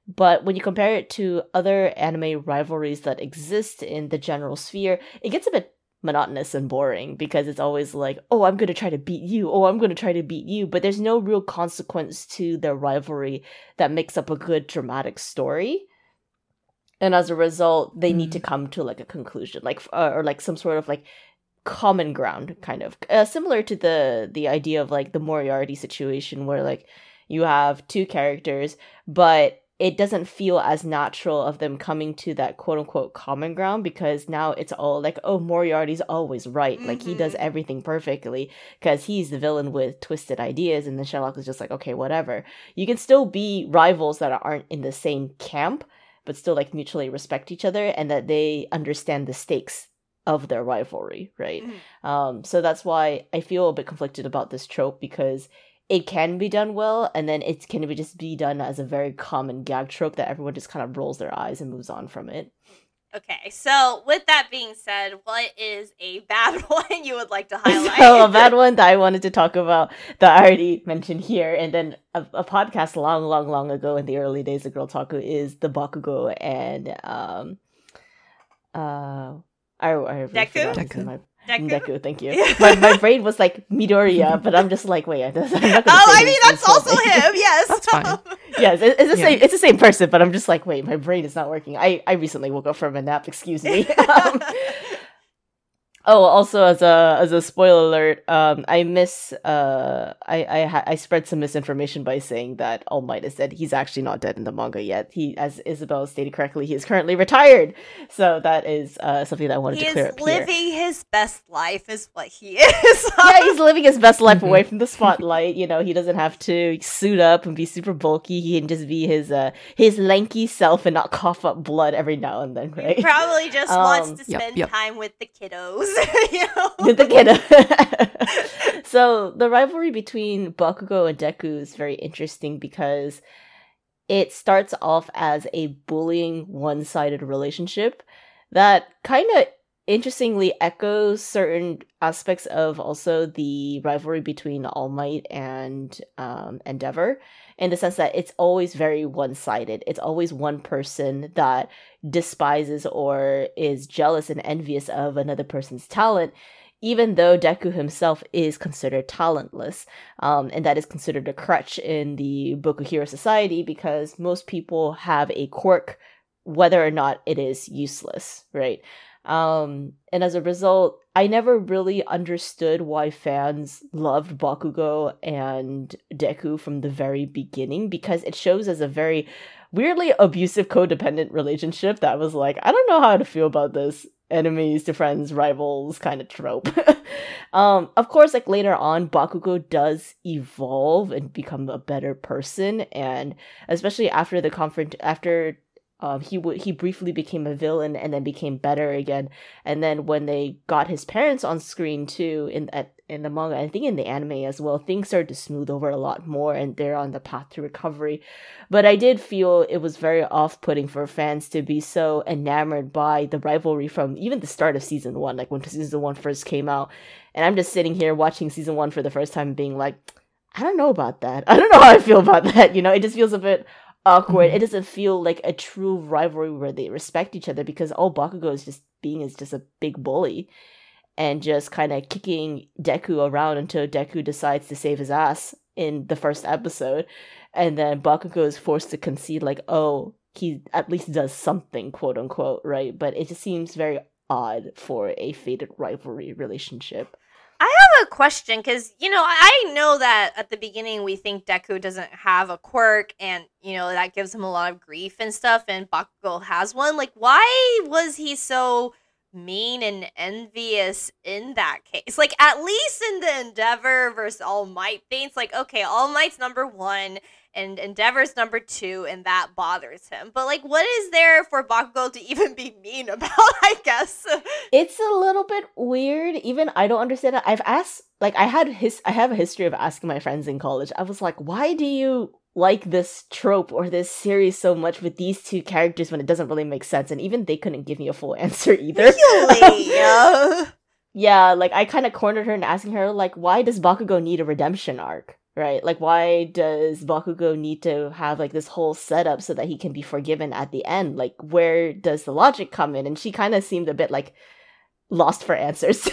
But when you compare it to other anime rivalries that exist in the general sphere, it gets a bit monotonous and boring because it's always like, oh, I'm going to try to beat you. Oh, I'm going to try to beat you. But there's no real consequence to their rivalry that makes up a good dramatic story. And as a result, they need to come to like a conclusion, like uh, or like some sort of like common ground, kind of uh, similar to the the idea of like the Moriarty situation, where like you have two characters, but it doesn't feel as natural of them coming to that quote unquote common ground because now it's all like, oh, Moriarty's always right. Like he does Mhm. everything perfectly because he's the villain with twisted ideas. And then Sherlock is just like, okay, whatever. You can still be rivals that aren't in the same camp, but still like mutually respect each other and that they understand the stakes of their rivalry, right? Mhm. Um, so that's why I feel a bit conflicted about this trope because it can be done well, and then it can be just be done as a very common gag trope that everyone just kind of rolls their eyes and moves on from it. Okay, so with that being said, what is a bad [laughs] one you would like to [laughs] highlight? so a bad one that I wanted to talk about that I already mentioned here, and then a, a podcast long, long, long ago in the early days of Girltaku is the Bakugo and um uh I, I really Deku? forgot what's in Deku. my- Deku? Deku, thank you. [laughs] my, my brain was like Midoriya, [laughs] but I'm just like, wait, [laughs] I'm not gonna Oh, say I mean that's also name. him. Yes, That's fine. yes, it, it's the Yeah. same. It's the same person, but I'm just like, wait, my brain is not working. I I recently woke up from a nap. Excuse me. um, oh, also as a as a spoiler alert, um, I miss uh, I I I spread some misinformation by saying that All Might is dead. He's actually not dead in the manga yet. He, as Isabelle stated correctly, he is currently retired. So that is uh something that I wanted he to clear is up here. living his best life, is what he [laughs] is. yeah, he's living his best life Mhm. away from the spotlight. You know, he doesn't have to suit up and be super bulky. He can just be his uh his lanky self and not cough up blood every now and then, He right? probably just Um, wants to Yep, spend yep. time with the kiddos. With the kid. so the rivalry between Bakugo and Deku is very interesting because it starts off as a bullying one-sided relationship that kind of interestingly echoes certain aspects of also the rivalry between All Might and um, Endeavor, in the sense that it's always very one sided. It's always one person that despises or is jealous and envious of another person's talent. Even though Deku himself is considered talentless, um, and that is considered a crutch in the Boku Hero Society because most people have a quirk, whether or not it is useless, right? Um, and as a result, I never really understood why fans loved Bakugo and Deku from the very beginning because it shows as a very weirdly abusive codependent relationship that was like, I don't know how to feel about this enemies to friends, rivals kind of trope. [laughs] um, of course, like later on, Bakugo does evolve and become a better person, and especially after the confront after um, he w- he briefly became a villain and then became better again. And then when they got his parents on screen too in at in the manga, I think in the anime as well, things started to smooth over a lot more, and they're on the path to recovery. But I did feel it was very off-putting for fans to be so enamored by the rivalry from even the start of season one, like when season one first came out. And I'm just sitting here watching season one for the first time, being like. I don't know about that. [laughs] I don't know how I feel about that. You know, it just feels a bit awkward. Mm-hmm. It doesn't feel like a true rivalry where they respect each other because all Bakugo is just being is just a big bully and just kind of kicking Deku around until Deku decides to save his ass in the first episode. And then Bakugo is forced to concede, like, oh, he at least does something, quote unquote, right? But it just seems very odd for a fated rivalry relationship. I have a question because you know I know that at the beginning we think Deku doesn't have a quirk, and you know that gives him a lot of grief and stuff, and Bakugo has one. Like, why was he so mean and envious in that case? Like, at least in the Endeavor versus All Might things, like, okay, All Might's number one, and Endeavor's number two, and that bothers him. But like, what is there for Bakugo to [laughs] even be mean about? I guess it's a little bit weird. Even I don't understand it. I've asked, like, I had his, I have a history of asking my friends in college. I was like, why do you like this trope or this series so much with these two characters when it doesn't really make sense? And even they couldn't give me a full [laughs] answer either. Really? yeah. [laughs] yeah, like I kind of cornered her and asking her, like, why does Bakugo need a redemption arc? Right? Like, why does Bakugo need to have like this whole setup so that he can be forgiven at the end? Like, where does the logic come in? And she kind of seemed a bit like lost for answers.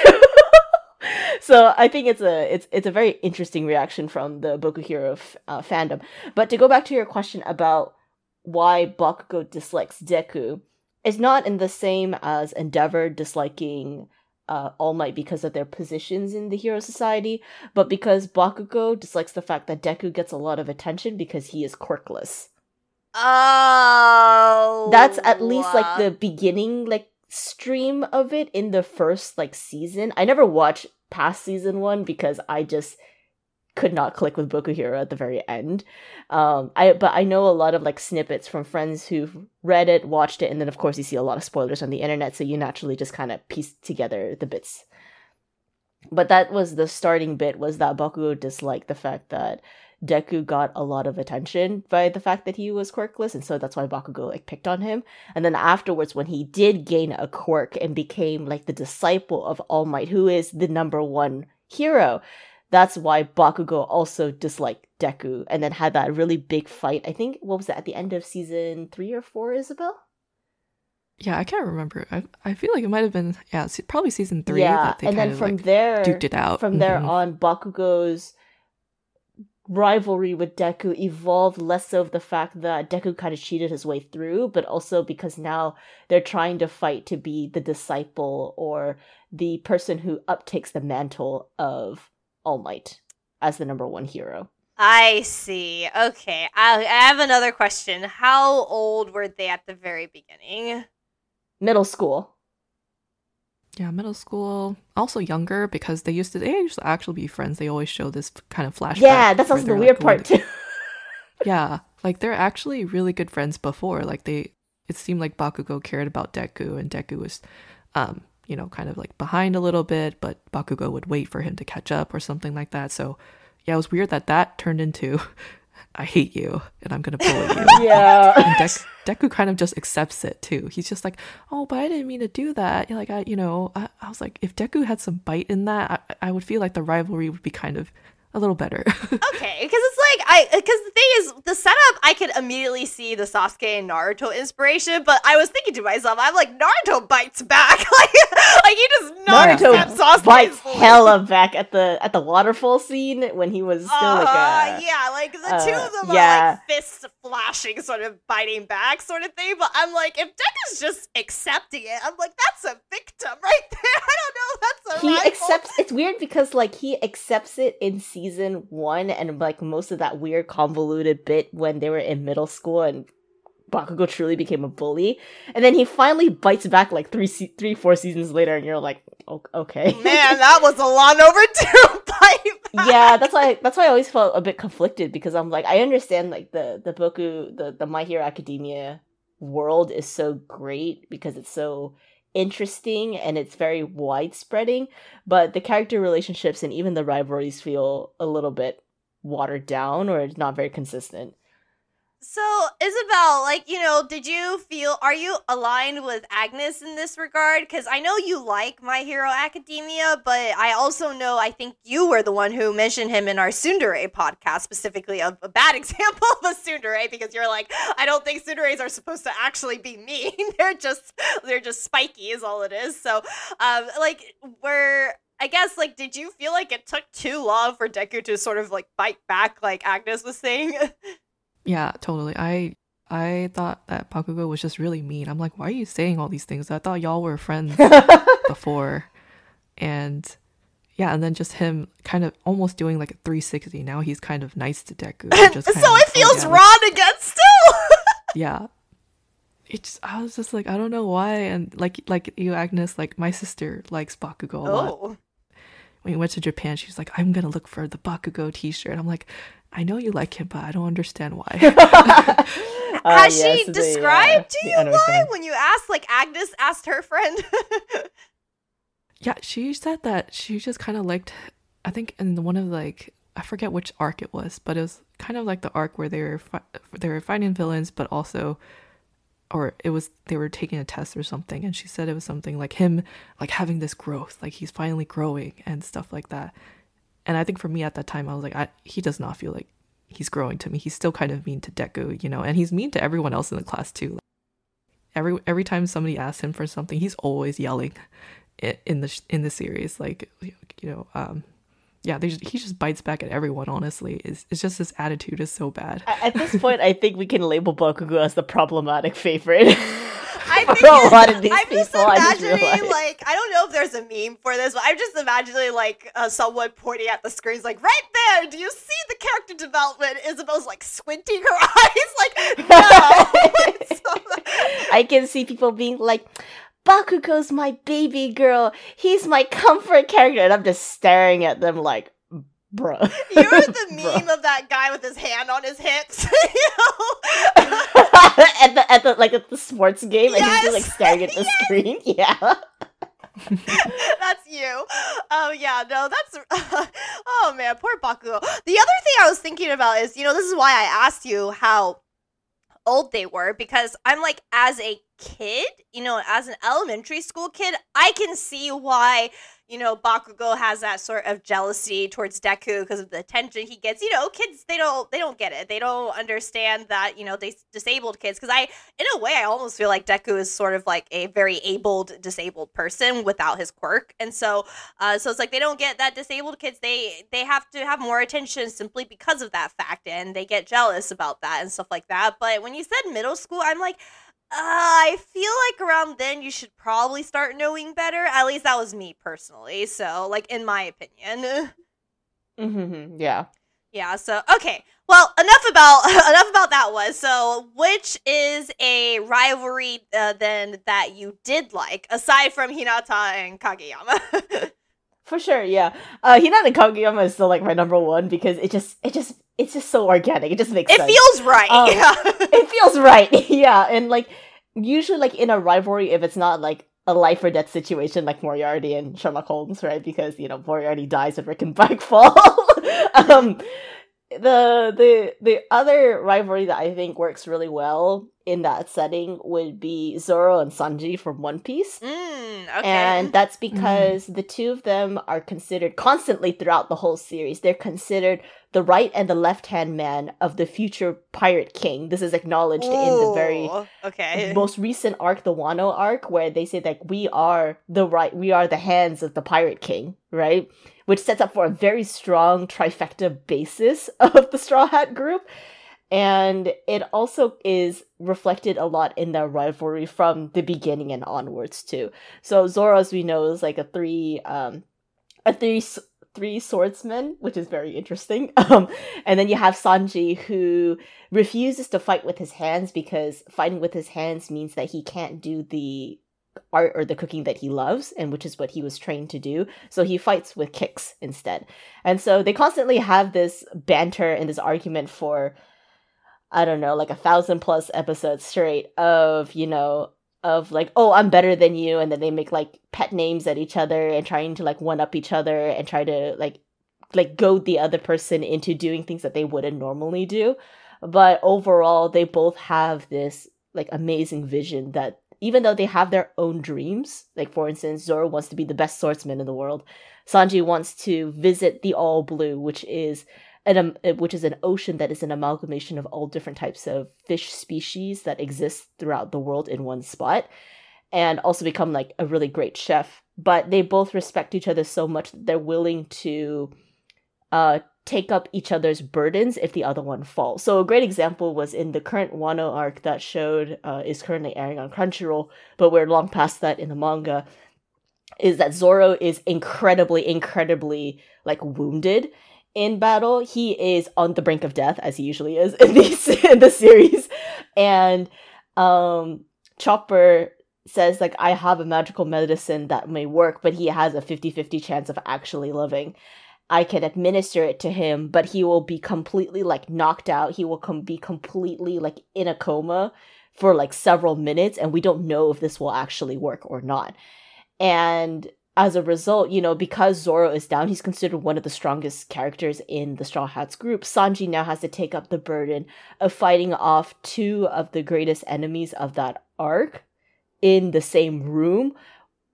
[laughs] so I think it's a it's it's a very interesting reaction from the Boku Hero f- uh, fandom. But to go back to your question about why Bakugo dislikes Deku, it's not in the same as Endeavor disliking uh, All Might because of their positions in the Hero Society, but because Bakugo dislikes the fact that Deku gets a lot of attention because he is quirkless. Oh, that's at least like the beginning, like stream of it in the first like season. I never watched past season one because I just could not click with Boku Hero at the very end. Um, I but I know a lot of like snippets from friends who've read it, watched it, and then of course you see a lot of spoilers on the internet, so you naturally just kind of piece together the bits. But that was the starting bit was that Bakugo disliked the fact that Deku got a lot of attention by the fact that he was quirkless, and so that's why Bakugo like picked on him. And then afterwards, when he did gain a quirk and became like the disciple of All Might, who is the number one hero, that's why Bakugo also disliked Deku and then had that really big fight. I think what was that at the end of season three or four, Isabelle? Yeah, I can't remember. I I feel like it might have been yeah, probably season three. Yeah, and then from like there, duked it out. From mm-hmm. there on, Bakugo's rivalry with Deku evolved less so of the fact that Deku kind of cheated his way through, but also because now they're trying to fight to be the disciple or the person who uptakes the mantle of all Might as the number one hero. I see. Okay. I, I have another question. How old were they at the very beginning? Middle school. Yeah, middle school. Also younger because they used to they used to actually be friends. They always show this kind of flashback. Yeah, that's also the weird like, part too. [laughs] yeah, like they're actually really good friends before. Like they, it seemed like Bakugo cared about Deku, and Deku was, um, you know, kind of like behind a little bit, but Bakugo would wait for him to catch up or something like that. So, yeah, it was weird that that turned into [laughs] I hate you and I'm gonna bully you. [laughs] Yeah. and Dek- Deku kind of just accepts it too. He's just like, oh, but I didn't mean to do that. Like I, you know, I, I was like, if Deku had some bite in that, I, I would feel like the rivalry would be kind of a little better. [laughs] okay, because it's like I because the thing is the setup I could immediately see the Sasuke and Naruto inspiration, but I was thinking to myself, I'm like Naruto bites back, [laughs] like like he does not Naruto accept Sasuke's bites bullying. hella back at the at the waterfall scene when he was still like Uh, a yeah, like the two uh, of them are yeah. like fists flashing, sort of biting back, sort of thing. But I'm like, if Deku's just accepting it, I'm like, that's a victim right [laughs] there. I don't know, that's a he rival. accepts it's weird because like he accepts it in season one and like most of that weird convoluted bit when they were in middle school and Bakugo truly became a bully, and then he finally bites back like three, se- three, four seasons later, and you're like, "O- okay, [laughs] Man, that was a long overdue [laughs] bite. yeah, that's why that's why I always felt a bit conflicted because I'm like I understand like the the Boku the the My Hero Academia world is so great because it's so interesting and it's very widespreading, but the character relationships and even the rivalries feel a little bit watered down or not very consistent. So, Isabelle, like, you know, did you feel, are you aligned with Agnes in this regard? Because I know you like My Hero Academia, but I also know I think you were the one who mentioned him in our Tsundere podcast, specifically of a bad [laughs] example of a Tsundere, because you're like, I don't think Tsunderes are supposed to actually be mean. [laughs] they're just, they're just spiky, is all it is. So, um, like, were, I guess, like, did you feel like it took too long for Deku to sort of like bite back, like Agnes was saying? [laughs] yeah, totally. I I thought that Bakugo was just really mean. I'm like, why are you saying all these things? I thought y'all were friends [laughs] before. And yeah, and then just him kind of almost doing like a 360. Now he's kind of nice to Deku. Just [laughs] so like, [laughs] it "Oh, feels yeah, like- wrong again still. yeah it's i was just like i don't know why and like like you agnes like my sister likes bakugo a lot oh, when we went to japan she's like i'm gonna look for the bakugo t-shirt i'm like i know you like him but i don't understand why Uh, [laughs] [laughs] has yes, she the, uh, described to you why when you asked? Like Agnes asked her friend. [laughs] yeah she said that she just kind of liked i think in one of like i forget which arc it was but it was kind of like the arc where they were fi- they were fighting villains but also or it was they were taking a test or something and she said it was something like him like having this growth like he's finally growing and stuff like that and i think for me at that time i was like I, he does not feel like he's growing to me. He's still kind of mean to deku you know and he's mean to everyone else in the class too. Every every time somebody asks him for something he's always yelling in the in the series like you know um yeah there's, he just bites back at everyone honestly. It's, it's just his attitude is so bad. At this point, I think we can label Bakugo as the problematic favorite. [laughs] I [laughs] think a lot of these I'm just people, I just imagining, realized. like, I don't know if there's a meme for this, but I'm just imagining, like, uh, someone pointing at the screens, like, right there, do you see the character development? Isabelle's, like, squinting her [laughs] eyes, like, no. [laughs] So- I can see people being like, Bakugo's my baby girl. He's my comfort character. And I'm just staring at them like, bruh. You're the Bruh. meme of that guy with his hand on his hips, you know? [laughs] at the at the like at the sports game and he's just like staring at the [laughs] screen. [laughs] Yeah. that's you. Oh yeah, no, that's. oh man, poor Bakugo. The other thing I was thinking about is, you know, this is why I asked you how old they were because I'm like, as a kid, you know, as an elementary school kid, I can see why. You know, Bakugo has that sort of jealousy towards Deku because of the attention he gets. You know, kids they don't they don't get it. They don't understand that you know they disabled kids. Because I, in a way, I almost feel like Deku is sort of like a very abled disabled person without his quirk, and so uh, so it's like they don't get that disabled kids. They they have to have more attention simply because of that fact, and they get jealous about that and stuff like that. But when you said middle school, I'm like. Uh, I feel like around then you should probably start knowing better. At least that was me personally. So, like in my opinion. [laughs] hmm Yeah. Yeah, so okay. Well, enough about [laughs] enough about that was. So, which is a rivalry uh, then that you did like aside from Hinata and Kageyama? [laughs] For sure, yeah. Uh Hinata and Kageyama is still like my number one because it just it just it's just so organic. It just makes it sense. feels right. Um, yeah. it feels right. yeah, and like usually like in a rivalry if it's not like a life or death situation like Moriarty and Sherlock Holmes, right? Because you know Moriarty dies when Reichenbach [laughs] fall. um, the the the other rivalry that I think works really well in that setting would be Zoro and Sanji from One Piece. Mm, okay. And that's because the two of them are considered constantly throughout the whole series. They're considered the right and the left hand man of the future pirate king. This is acknowledged in the very okay. most recent arc, the Wano arc, where they say that we are the right, we are the hands of the pirate king, right? Which sets up for a very strong trifecta basis [laughs] of the Straw Hat group. And it also is reflected a lot in their rivalry from the beginning and onwards too. So Zoro, as we know, is like a three, um, a three three swordsmen, which is very interesting. [laughs] Um, and then you have Sanji, who refuses to fight with his hands because fighting with his hands means that he can't do the art or the cooking that he loves, and which is what he was trained to do. So he fights with kicks instead. And so they constantly have this banter and this argument for, I don't know, like a thousand plus episodes straight of, you know, of like, oh, I'm better than you, and then they make like pet names at each other and trying to like one up each other and try to like like goad the other person into doing things that they wouldn't normally do. But overall, they both have this like amazing vision that even though they have their own dreams, like for instance, Zoro wants to be the best swordsman in the world. Sanji wants to visit the All Blue, which is an um, uh, which is an ocean that is an amalgamation of all different types of fish species that exist throughout the world in one spot, and also become like a really great chef. But they both respect each other so much that they're willing to uh, take up each other's burdens if the other one falls. So a great example was in the current Wano arc that showed uh, is currently airing on Crunchyroll, but we're long past that in the manga. Is that Zoro is incredibly, incredibly like wounded in battle. He is on the brink of death, as he usually is [laughs] in these in the series, and um, Chopper says like I have a magical medicine that may work, but he has a 50-50 chance of actually living. I can administer it to him, but he will be completely like knocked out. He will com- be completely like in a coma for like several minutes, and we don't know if this will actually work or not. And as a result, you know, because Zoro is down, he's considered one of the strongest characters in the Straw Hats group. Sanji now has to take up the burden of fighting off two of the greatest enemies of that arc in the same room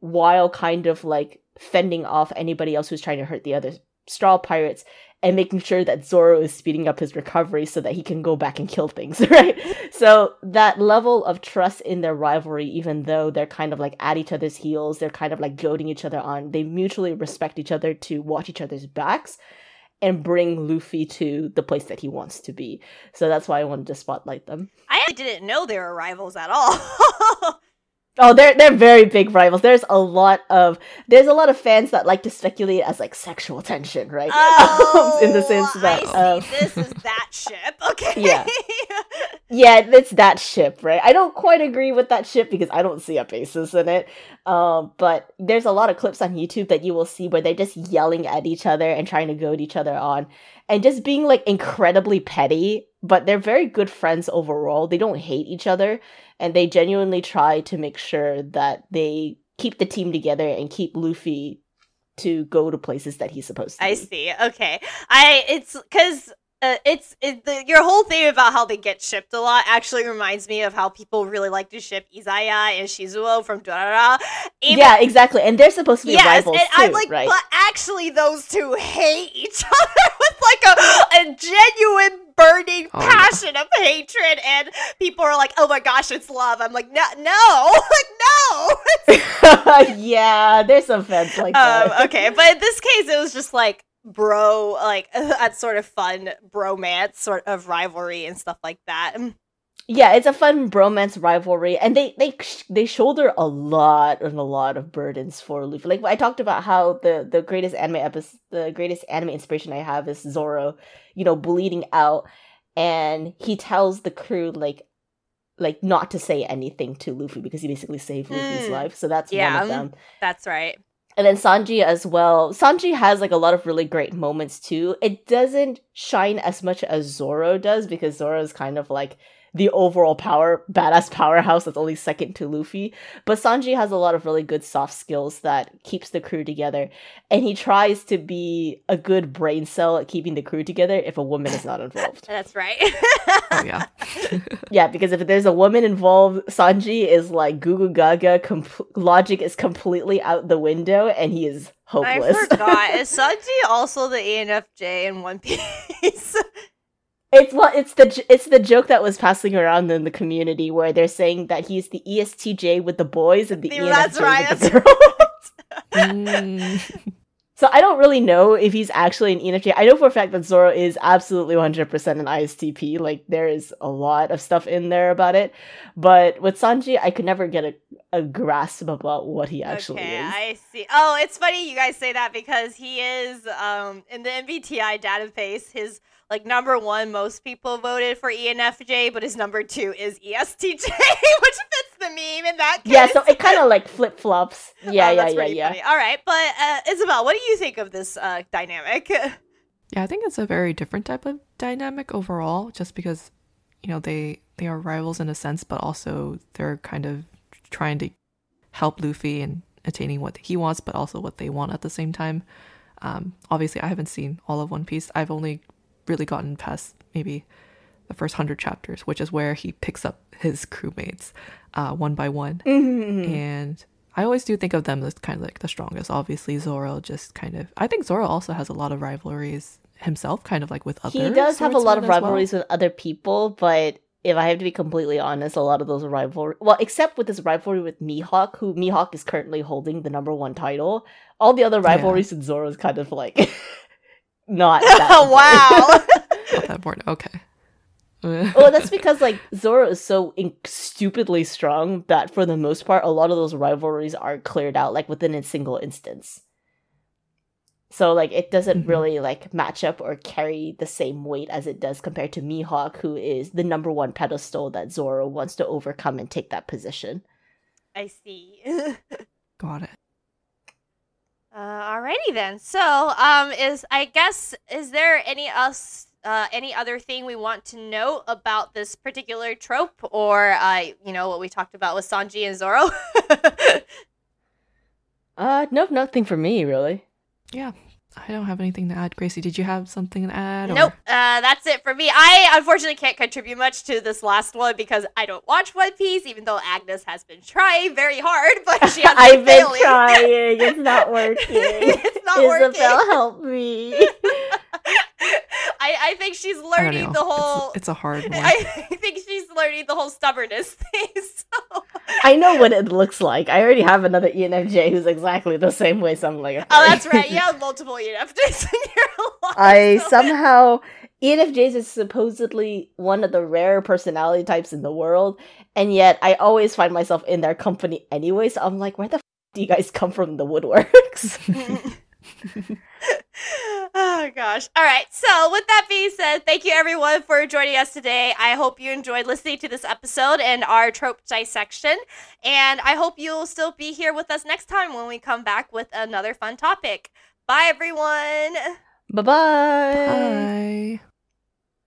while kind of like fending off anybody else who's trying to hurt the other straw pirates and making sure that Zoro is speeding up his recovery so that he can go back and kill things, [laughs] right? so that level of trust in their rivalry, even though they're kind of like at each other's heels, they're kind of like goading each other on, they mutually respect each other to watch each other's backs and bring Luffy to the place that he wants to be. So that's why I wanted to spotlight them. I didn't know they were rivals at all. [laughs] Oh, they're they're very big rivals. There's a lot of there's a lot of fans that like to speculate as like sexual tension, right? oh, [laughs] in the sense that I see. um, this is that ship. [laughs] Okay. Yeah. yeah, it's that ship, right? I don't quite agree with that ship because I don't see a basis in it. Um, but there's a lot of clips on YouTube that you will see where they're just yelling at each other and trying to goad each other on, and just being like incredibly petty. But they're very good friends overall. They don't hate each other, and they genuinely try to make sure that they keep the team together and keep Luffy to go to places that he's supposed to. I be. see. Okay. I it's because uh, it's it, the, your whole thing about how they get shipped a lot actually reminds me of how people really like to ship Izaya and Shizuo from Durara. Even- yeah, exactly. And they're supposed to be Yes, rivals and too, I'm like, right? but actually, those two hate each [laughs] other with like a, a genuine burning Oh, yeah. passion of hatred, and people are like, "Oh my gosh, it's love." I'm like, "No, no, [laughs] no." [laughs] yeah, there's some fans like um, that. okay, but in this case, it was just like bro, like [laughs] that sort of fun bromance, sort of rivalry and stuff like that. Yeah, it's a fun bromance rivalry, and they they they shoulder a lot and a lot of burdens for Luffy. Like I talked about how the the greatest anime episode, the greatest anime inspiration I have is Zoro, you know, bleeding out, and he tells the crew like like not to say anything to Luffy because he basically saved Luffy's Mm. life. So that's Yeah, one of them. That's right. And then Sanji as well. Sanji has like a lot of really great moments too. It doesn't shine as much as Zoro does because Zoro is kind of like the overall power badass powerhouse that's only second to Luffy. But Sanji has a lot of really good soft skills that keeps the crew together. And he tries to be a good brain cell at keeping the crew together if a woman is not [laughs] involved. That's right. Oh yeah. [laughs] yeah, because if there's a woman involved, Sanji is like goo goo gaga, com- logic is completely out the window and he is hopeless. I forgot. [laughs] Is Sanji also the ENFJ in One Piece? It's well, it's the it's the joke that was passing around in the community where they're saying that he's the ESTJ with the boys and the ENFJ that's right, with the girls. Mm. [laughs] so I don't really know if he's actually an ENFJ. I know for a fact that Zoro is absolutely 100% an ISTP. Like there is a lot of stuff in there about it, but with Sanji, I could never get a, a grasp about what he actually okay, is. I see. Oh, it's funny you guys say that because he is um in the MBTI database. His like number one, most people voted for E ENFJ, but his number two is ESTJ, [laughs] which fits the meme in that case. Yeah, so it kind of like flip flops. [laughs] Yeah, Oh, yeah, that's yeah, yeah. funny. All right, but uh, Isabelle, what do you think of this uh, dynamic? [laughs] Yeah, I think it's a very different type of dynamic overall, just because, you know, they they are rivals in a sense, but also they're kind of trying to help Luffy and attaining what he wants, but also what they want at the same time. Um, obviously, I haven't seen all of One Piece. I've only really gotten past maybe the first hundred chapters, which is where he picks up his crewmates uh, one by one. Mhm. And I always do think of them as kind of like the strongest. Obviously, Zoro just kind of. I think Zoro also has a lot of rivalries himself, kind of like with other. He does have a lot of as well. rivalries with other people, but if I have to be completely honest, a lot of those rivalry well, except with this rivalry with Mihawk, who Mihawk is currently holding the number one title, all the other rivalries with Zoro is kind of like [laughs] not [laughs] that wow. Not that important. Okay. [laughs] well, that's because like Zoro is so in- stupidly strong that for the most part, a lot of those rivalries are cleared out like within a single instance. So like it doesn't Mhm. really like match up or carry the same weight as it does compared to Mihawk, who is the number one pedestal that Zoro wants to overcome and take that position. I see. [laughs] Got it. Uh, alrighty then. So, um, is I guess is there any us uh any other thing we want to know about this particular trope, or uh, you know what we talked about with Sanji and Zoro? [laughs] Uh, no, nothing for me really. Yeah, I don't have anything to add. Gracie, did you have something to add? or- nope. Uh, that's it for me. I unfortunately can't contribute much to this last one because I don't watch One Piece, even though Agnes has been trying very hard, [laughs] but she has I've been failing. trying. [laughs] It's not working. it's not Isabelle, working. help me. [laughs] I, I think she's learning the whole. It's, it's a hard [laughs] one. I think she's learning the whole stubbornness [laughs] thing. So. I know what it looks like. I already have another ENFJ who's exactly the same way, so I'm like, Oh, that's right. You have [laughs] multiple ENFJs in your life. I so- somehow ENFJs is supposedly one of the rare personality types in the world, and yet I always find myself in their company anyway. So I'm like, where the f- do you guys come from the woodworks? [laughs] oh gosh. All right. So, with that being said, thank you everyone for joining us today. I hope you enjoyed listening to this episode and our trope dissection. And I hope you'll still be here with us next time when we come back with another fun topic. Bye, everyone. bye bye. Bye.